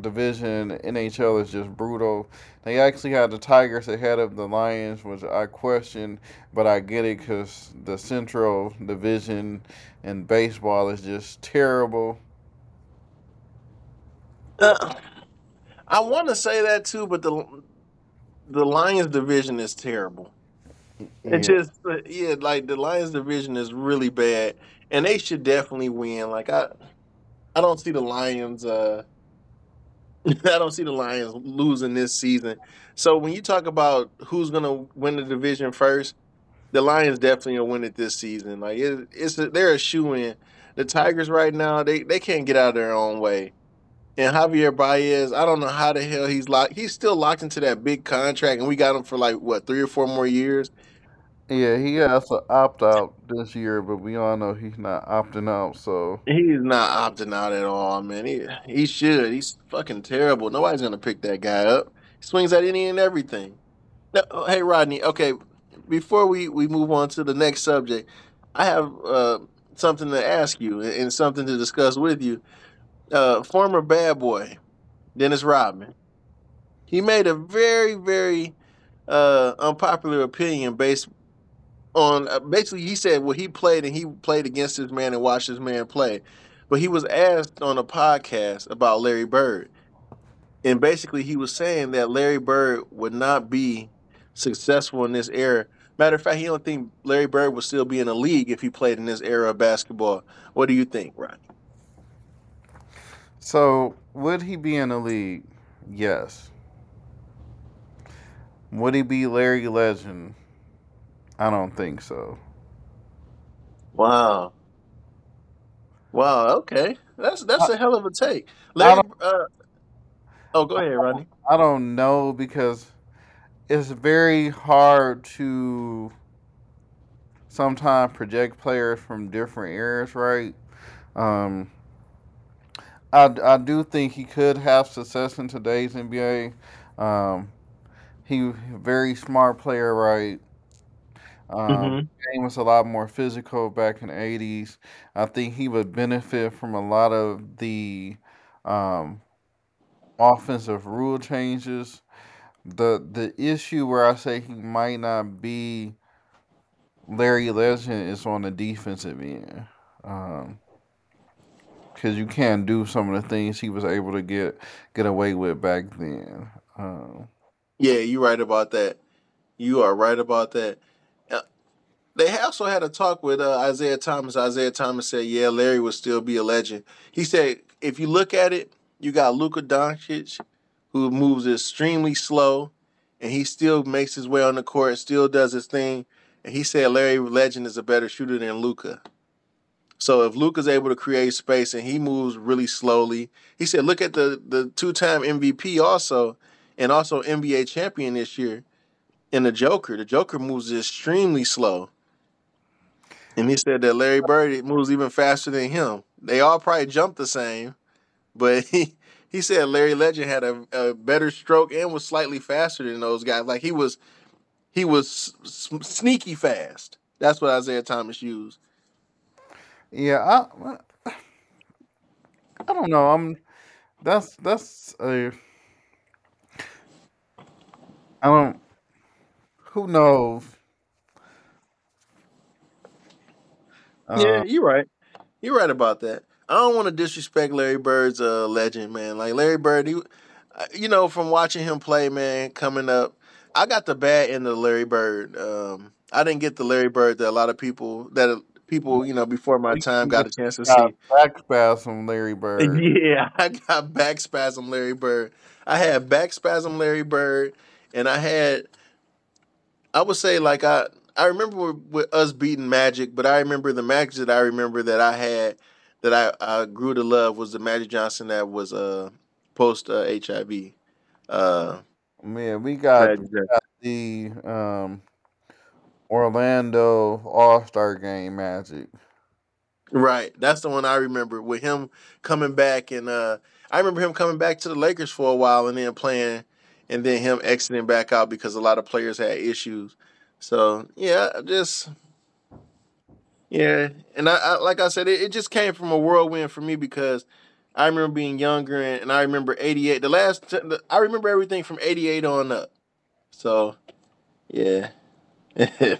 division NHL is just brutal. They actually had the Tigers ahead of the Lions, which I question, but I get it because the Central Division in baseball is just terrible. Uh, I want to say that too, but the the Lions division is terrible. It just uh, yeah, like the Lions division is really bad, and they should definitely win. Like I, I don't see the Lions. Uh, I don't see the Lions losing this season. So when you talk about who's gonna win the division first, the Lions definitely will win it this season. Like it, it's a, they're a shoe in. The Tigers right now, they they can't get out of their own way. And Javier Baez, I don't know how the hell he's locked. He's still locked into that big contract, and we got him for like what three or four more years. Yeah, he has to opt out this year, but we all know he's not opting out. So He's not opting out at all, man. He he should. He's fucking terrible. Nobody's gonna pick that guy up. He swings at any and everything. Hey Rodney. Okay, before we we move on to the next subject, I have uh, something to ask you and and something to discuss with you. Uh, former bad boy Dennis Rodman. He made a very very uh, unpopular opinion based on uh, basically he said well he played and he played against this man and watched this man play but he was asked on a podcast about larry bird and basically he was saying that larry bird would not be successful in this era matter of fact he don't think larry bird would still be in the league if he played in this era of basketball what do you think Ron? so would he be in the league? Yes. Would he be Larry Legend? I don't think so. wow wow okay that's that's a hell of a take I larry don't. uh, oh go ahead ronnie I don't know because it's very hard to sometimes project players from different eras, right? Um, I, I do think he could have success in today's NBA. Um, he very smart player, right? Um, hmm game was a lot more physical back in the eighties. I think he would benefit from a lot of the um, offensive rule changes. The the issue where I say he might not be Larry Legend is on the defensive end. Um, because you can't do some of the things he was able to get get away with back then. Um, yeah you're right about that you are right about that They also had a talk with uh, Isiah Thomas. Isiah Thomas said, "Yeah, Larry would still be a legend." He said, "If you look at it, you got Luka Doncic, who moves extremely slow, and he still makes his way on the court, still does his thing." And he said Larry Legend is a better shooter than Luka. So if Luka's able to create space and he moves really slowly, he said, "Look at the the two time MVP also, and also NBA champion this year." And the Joker, the Joker moves extremely slow. And he said that Larry Bird moves even faster than him. They all probably jump the same, but he he said Larry Legend had a, a better stroke and was slightly faster than those guys. Like he was he was sneaky fast. That's what Isiah Thomas used. yeah, I I don't know. I'm that's that's a I don't who knows. Uh, Yeah, you're right. You're right about that. I don't want to disrespect Larry Bird's uh, legend, man. Like Larry Bird, he, uh, you know, from watching him play, man, coming up, I got the bad end of Larry Bird. Um, I didn't get the Larry Bird that a lot of people that uh, people, you know, before my time got got a chance to see. back spasm Larry Bird. Yeah, I got back spasm Larry Bird. I had back spasm Larry Bird, and I had I would say like I I remember with, with us beating Magic, but I remember the Magic that I remember that I had that I, I grew to love was the Magic Johnson that was uh post uh, HIV. Uh, Man, we got Magic Johnson. the um Orlando All Star Game Magic. Right, that's the one I remember with him coming back, and uh I remember him coming back to the Lakers for a while and then playing, and then him exiting back out because a lot of players had issues. So yeah, just Yeah, and I, I like I said, it, it just came from a whirlwind for me because I remember being younger, and, and I remember '88. The last, the, I remember everything from '88 on up. So, yeah.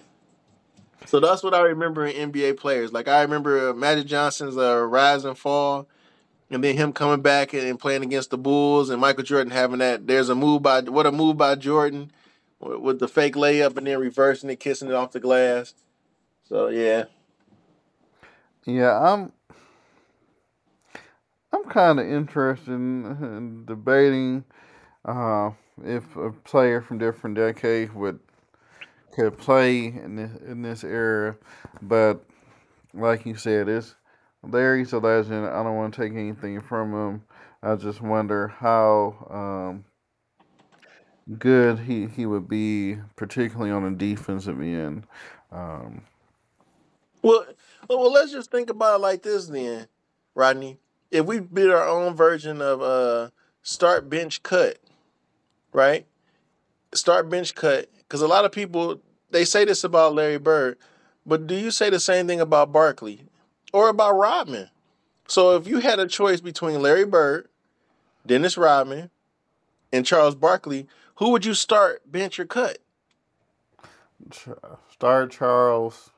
so that's what I remember in NBA players. Like I remember Magic Johnson's uh, rise and fall, and then him coming back and playing against the Bulls, and Michael Jordan having that. There's a move by what a move by Jordan with, the fake layup and then reversing it, kissing it off the glass. So yeah, Yeah, I'm I'm kind of interested in, in debating uh, if a player from different decades would could play in this, in this era, but like you said, it's Larry's a legend. I don't want to take anything from him. I just wonder how um, good he, he would be, particularly on the defensive end. Um, Well, well, let's just think about it like this then, Rodney. If we build our own version of uh start bench cut, right? Start bench cut, because a lot of people they say this about Larry Bird, but do you say the same thing about Barkley or about Rodman? So if you had a choice between Larry Bird, Dennis Rodman, and Charles Barkley, who would you start bench or cut? Ch- Star Charles.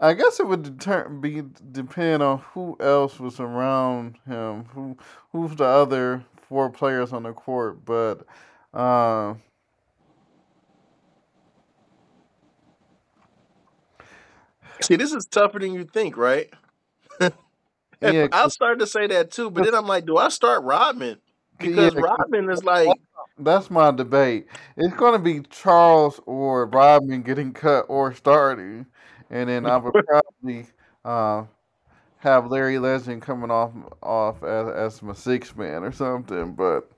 I guess it would deter- be depend on who else was around him. Who who's the other four players on the court? But uh, See, this is tougher than you think, right? Yeah, I started to say that too, but then I'm like, do I start Rodman? yeah, Because Rodman is like, that's my debate. It's going to be Charles or Rodman getting cut or starting, and then I would probably uh, have Larry Legend coming off off as as my six man or something. But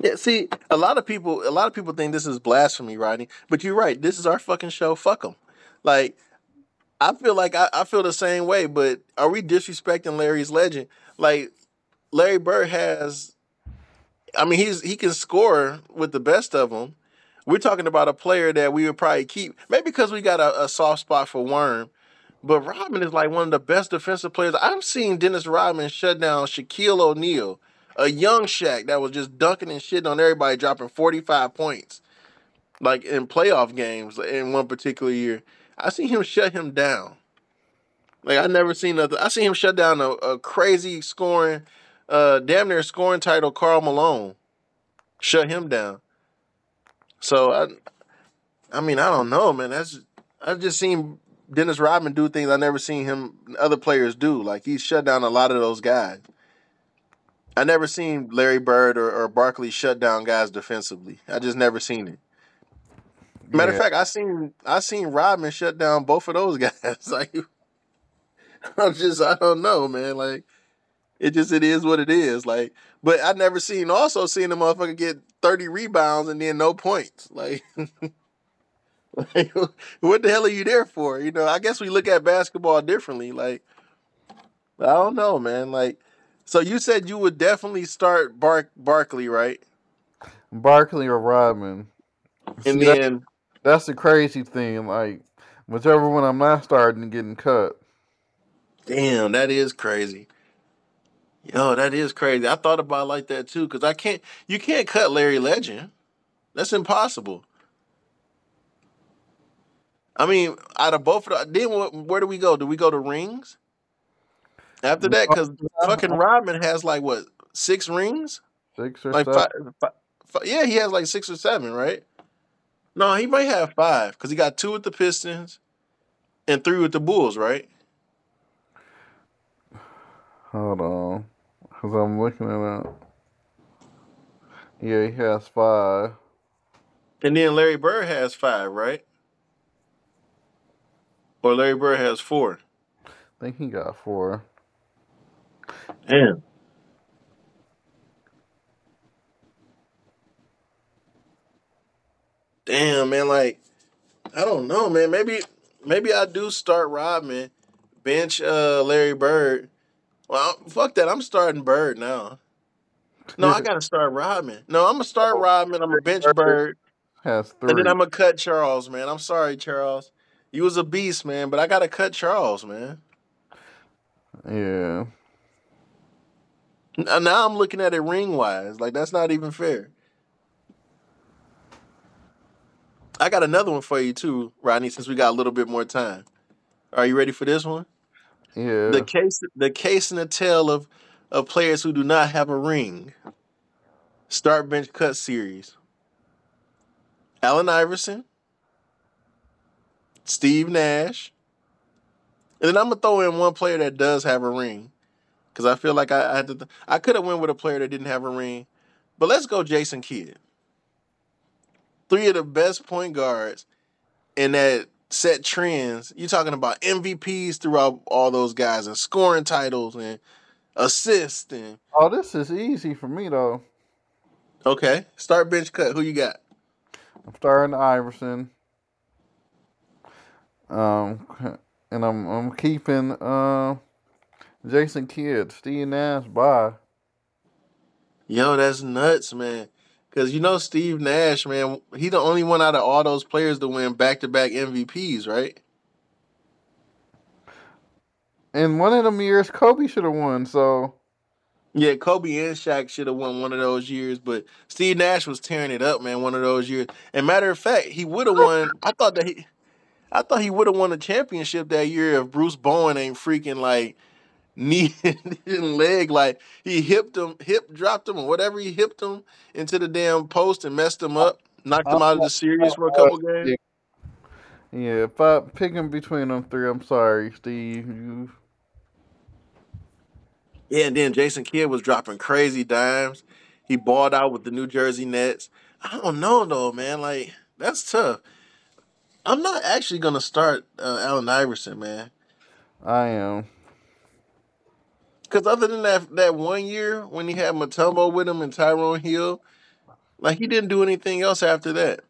yeah. See, a lot of people, a lot of people think this is blasphemy, Rodney. But you're right. This is our fucking show. Fuck them. Like, I feel like I, I feel the same way. But are we disrespecting Larry's legend? Like, Larry Bird has. I mean, he's he can score with the best of them. We're talking about a player that we would probably keep, maybe because we got a, a soft spot for Worm. But Rodman is like one of the best defensive players. I've seen Dennis Rodman shut down Shaquille O'Neal, a young Shaq that was just dunking and shitting on everybody, dropping 45 points, like in playoff games in one particular year. I seen him shut him down. Like I never seen nothing. I seen him shut down a, a crazy scoring, uh, damn near scoring title, Karl Malone. Shut him down. So I, I mean, I don't know, man. That's I've just seen Dennis Rodman do things I never seen him other players do. Like he shut down a lot of those guys. I never seen Larry Bird or, or Barkley shut down guys defensively. I just never seen it. Matter of fact, I seen I seen Rodman shut down both of those guys. like I'm just I don't know, man. Like it just it is what it is. Like, but I never seen also seen a motherfucker get 30 rebounds and then no points. Like Like, what the hell are you there for? You know, I guess we look at basketball differently. Like, I don't know, man. Like, so you said you would definitely start Bark Barkley, right? Barkley or Rodman. And See that then, that's the crazy thing. Like whichever one I'm not starting getting cut. damn, that is crazy. Yo, that is crazy. I thought about it like that too, because I can't. You can't cut Larry Legend. That's impossible. I mean, out of both of the, then wh- where do we go? Do we go to rings after that? Because fucking Rodman has like what six rings? Six or Like seven. five, five, five? Yeah, he has like six or seven, right? No, he might have five because he got two with the Pistons and three with the Bulls, right? Hold on, because I'm looking it up. Yeah, he has five. And then Larry Bird has five, right? Or Larry Bird has four. I think he got four. Damn. Damn, man. Like I don't know, man. Maybe maybe I do start Rodman, bench uh Larry Bird. Well, fuck that. I'm starting Bird now. No, I gotta start Rodman. No, I'm gonna start Rodman. I'm gonna bench Bird, has three. and then. I'm gonna cut Charles, man. I'm sorry, Charles. You was a beast, man. But I gotta cut Charles, man. Yeah. Now I'm looking at it ring wise. Like that's not even fair. I got another one for you too, Rodney. Since we got a little bit more time, are you ready for this one? Yeah. The case, the case and the tale of of players who do not have a ring. Start bench cut series. Allen Iverson, Steve Nash, and then I'm gonna throw in one player that does have a ring, because I feel like I, I had to. Th- I could have went with a player that didn't have a ring, but let's go Jason Kidd. Three of the best point guards in that set trends. You're talking about MVPs throughout all those guys and scoring titles and assists and. Oh, this is easy for me though. Okay, start bench cut. Who you got? I'm starting Iverson. Um, and I'm I'm keeping uh, Jason Kidd, Steve Nash. Bye. Yo, that's nuts, man. Cause you know Steve Nash, man, he the only one out of all those players to win back to back MVPs, right? And one of them years, Kobe should have won. So Yeah, Kobe and Shaq should have won one of those years, but Steve Nash was tearing it up, man, one of those years. And matter of fact, he would have won. I thought that he, I thought he would have won a championship that year if Bruce Bowen ain't freaking like knee and leg, like he hipped him, hip dropped him, or whatever he hipped him into the damn post and messed him up, knocked him out of the series for a couple games. yeah, if I pick picking between them three, I'm sorry, Steve. You Yeah, and then Jason Kidd was dropping crazy dimes. He balled out with the New Jersey Nets. I don't know though, man. Like that's tough. I'm not actually gonna start uh, Allen Iverson, man, I am. Because other than that that one year when he had Mutombo with him and Tyrone Hill, like he didn't do anything else after that.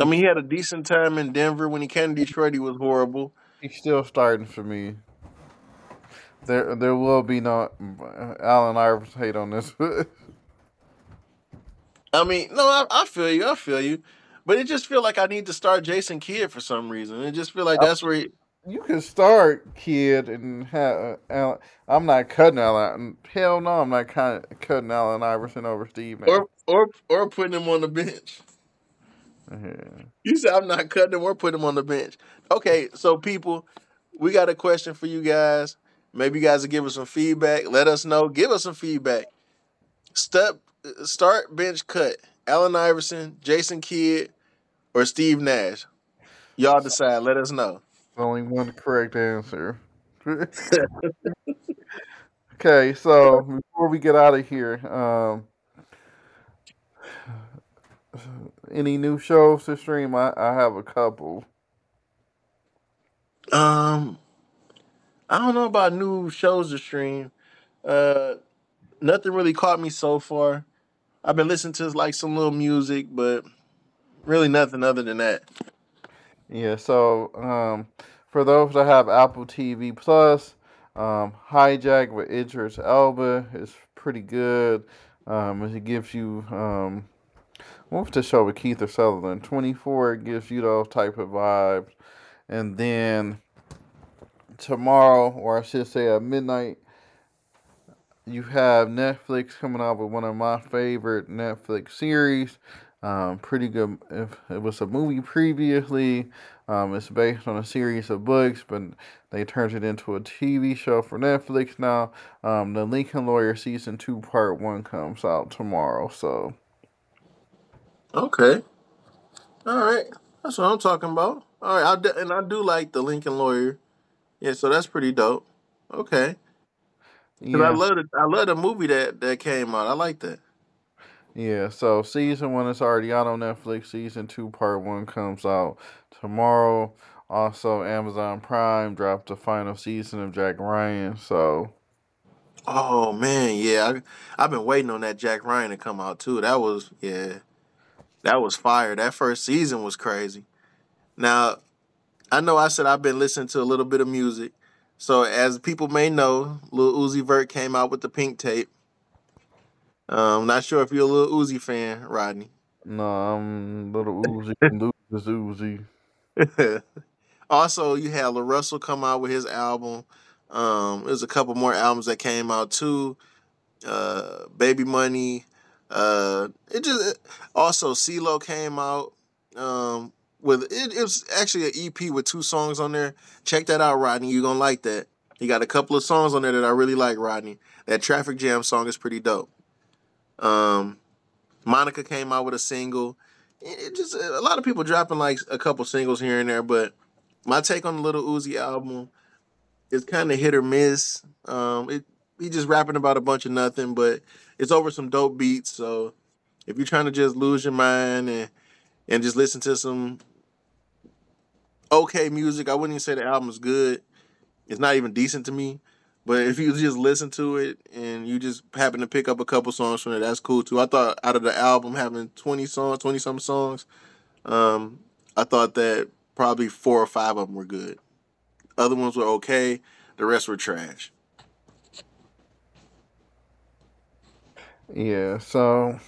I mean, he had a decent time in Denver. When he came to Detroit, he was horrible. He's still starting for me. There, there will be no Allen Iverson hate on this. I mean, no, I, I feel you. I feel you. But it just feel like I need to start Jason Kidd for some reason. It just feel like that's where he, you can start Kidd and have Allen. I'm not cutting Allen. Hell no, I'm not kind of cutting Allen Iverson over Steve. Nash. or or or putting him on the bench. Yeah. You said I'm not cutting him or putting him on the bench. Okay, so people, we got a question for you guys. Maybe you guys will give us some feedback. Let us know. Give us some feedback. Step start bench cut. Allen Iverson, Jason Kidd, or Steve Nash. Y'all decide. Let us know. Only one correct answer. okay, so before we get out of here, um, any new shows to stream? I, I have a couple. Um, I don't know about new shows to stream. Uh, nothing really caught me so far. I've been listening to like some little music, but really nothing other than that. Yeah, so um, for those that have Apple TV Plus, um, Hijack with Idris Elba is pretty good. Um, it gives you um, what's the show with Kiefer Sutherland? Twenty four. Gives you those type of vibes, and then tomorrow, or I should say at midnight, you have Netflix coming out with one of my favorite Netflix series. Um, pretty good. If it was a movie previously, um, it's based on a series of books, but they turned it into a TV show for Netflix now. Um, the Lincoln Lawyer season two, part one comes out tomorrow. So Okay, all right, that's what I'm talking about. All right, I and I do like the Lincoln Lawyer. Yeah, so that's pretty dope. Okay, 'Cause I love the I love the movie that that came out. I like that. Yeah. So season one is already out on Netflix. Season two, part one comes out tomorrow. Also, Amazon Prime dropped the final season of Jack Ryan. So Oh man, yeah, I I've been waiting on that Jack Ryan to come out too. That was yeah, that was fire. That first season was crazy. Now I know I said I've been listening to a little bit of music. So as people may know, Lil Uzi Vert came out with the pink tape. Um, not sure if you're a little Uzi fan, Rodney. no, I'm a little Uzi, Uzi, Uzi. also, you had La Russell come out with his album. Um, there's a couple more albums that came out too. Uh, Baby Money. Uh, it just also CeeLo came out. Um, with it, it was actually an EP with two songs on there. Check that out, Rodney. You're gonna like that. He got a couple of songs on there that I really like, Rodney. That Traffic Jam song is pretty dope. Um, Monica came out with a single. It just a lot of people dropping like a couple singles here and there, but my take on the Little Uzi album is kind of hit or miss. Um, it he just rapping about a bunch of nothing, but it's over some dope beats. So if you're trying to just lose your mind and and just listen to some okay music, I wouldn't even say the album is good. It's not even decent to me. But if you just listen to it and you just happen to pick up a couple songs from it, that's cool too. I thought out of the album having twenty songs, twenty some songs, um, I thought that probably four or five of them were good. Other ones were okay. The rest were trash. Yeah. So.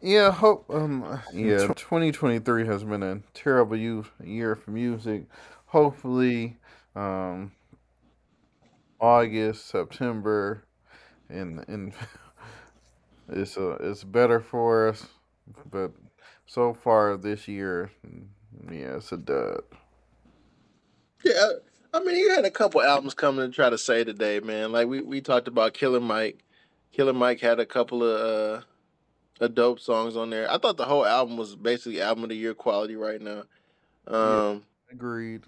Yeah. Hope. Um. Yeah. 2023 has been a terrible year for music. Hopefully. Um August, September, and and it's a, it's better for us. But so far this year, yeah, it's a dud. Yeah, I mean, you had a couple albums coming to try to say today, man. Like we, we talked about Killer Mike. Killer Mike had a couple of uh, dope songs on there. I thought the whole album was basically album of the year quality right now. Um, yeah, agreed.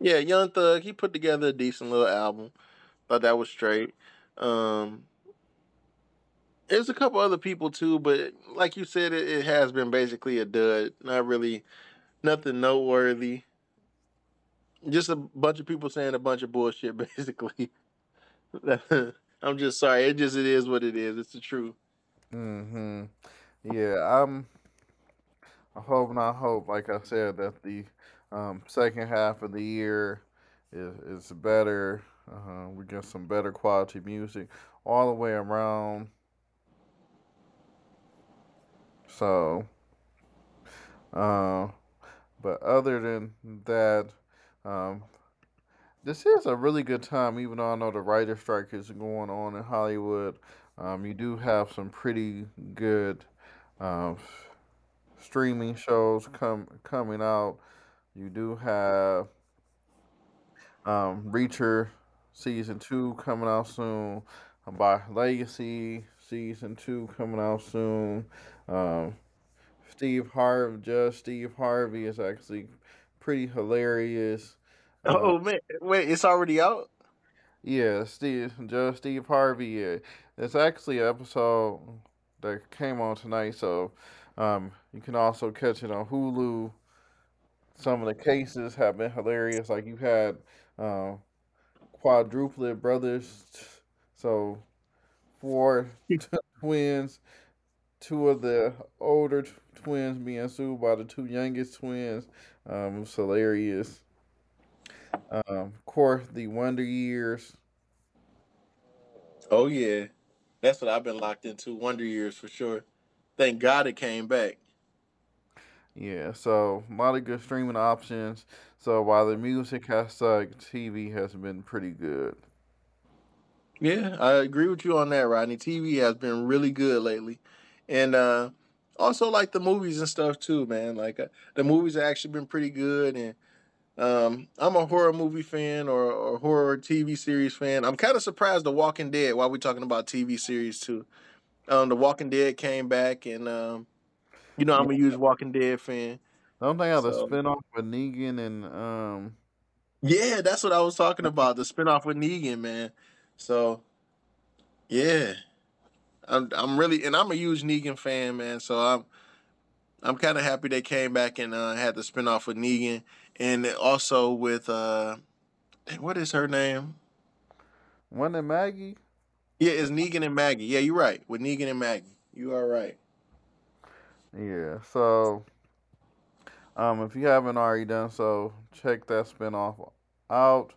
Yeah, Young Thug, he put together a decent little album. Thought that was straight. Um, there's a couple other people too, but like you said, it, it has been basically a dud. Not really, nothing noteworthy. Just a bunch of people saying a bunch of bullshit, basically. I'm just sorry. It just it is what it is. It's the truth. Mm-hmm. Yeah, I'm. I hope and I hope, like I said, that the um, second half of the year is, is better. Uh, we get some better quality music all the way around. So, uh, but other than that, um, this is a really good time, even though I know the writer strike is going on in Hollywood. Um, you do have some pretty good uh, streaming shows come coming out. You do have um, Reacher season two coming out soon. By Legacy season two coming out soon. Um, Steve Harvey, Judge Steve Harvey is actually pretty hilarious. Uh, oh man, wait, it's already out. Yeah, Steve Judge Steve Harvey. Yeah, it's actually an episode that came on tonight, so um, you can also catch it on Hulu. Some of the cases have been hilarious. Like you had uh, quadruplet brothers, so four twins, two of the older t- twins being sued by the two youngest twins. Um, it's hilarious. Um, of course, the Wonder Years. Oh yeah, that's what I've been locked into. Wonder Years for sure. Thank God it came back. Yeah, so a lot of good streaming options. So while the music has sucked, TV has been pretty good. Yeah, I agree with you on that, Rodney. TV has been really good lately, and uh, also like the movies and stuff too, man. Like uh, the movies have actually been pretty good, and um, I'm a horror movie fan or, or horror TV series fan. I'm kind of surprised The Walking Dead. While we're talking about TV series too, um, The Walking Dead came back, and um, you know, I'm a huge Walking Dead fan. I don't they have a spinoff with Negan and um Yeah, that's what I was talking about. The spinoff with Negan, man. So yeah. I'm I'm really and I'm a huge Negan fan, man. So I'm I'm kind of happy they came back and uh, had the spinoff with Negan, and also with uh, what is her name? One and Maggie. Yeah, it's Negan and Maggie. Yeah, you're right. With Negan and Maggie, you are right. Yeah. So, um, if you haven't already done so, check that spinoff out.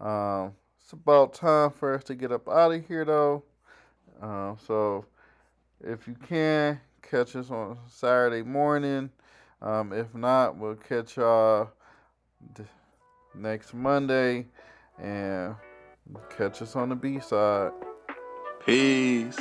Um, it's about time for us to get up out of here, though. Um, so, if you can catch us on Saturday morning, Um, if not, we'll catch y'all d- next Monday and catch us on the B side. Peace.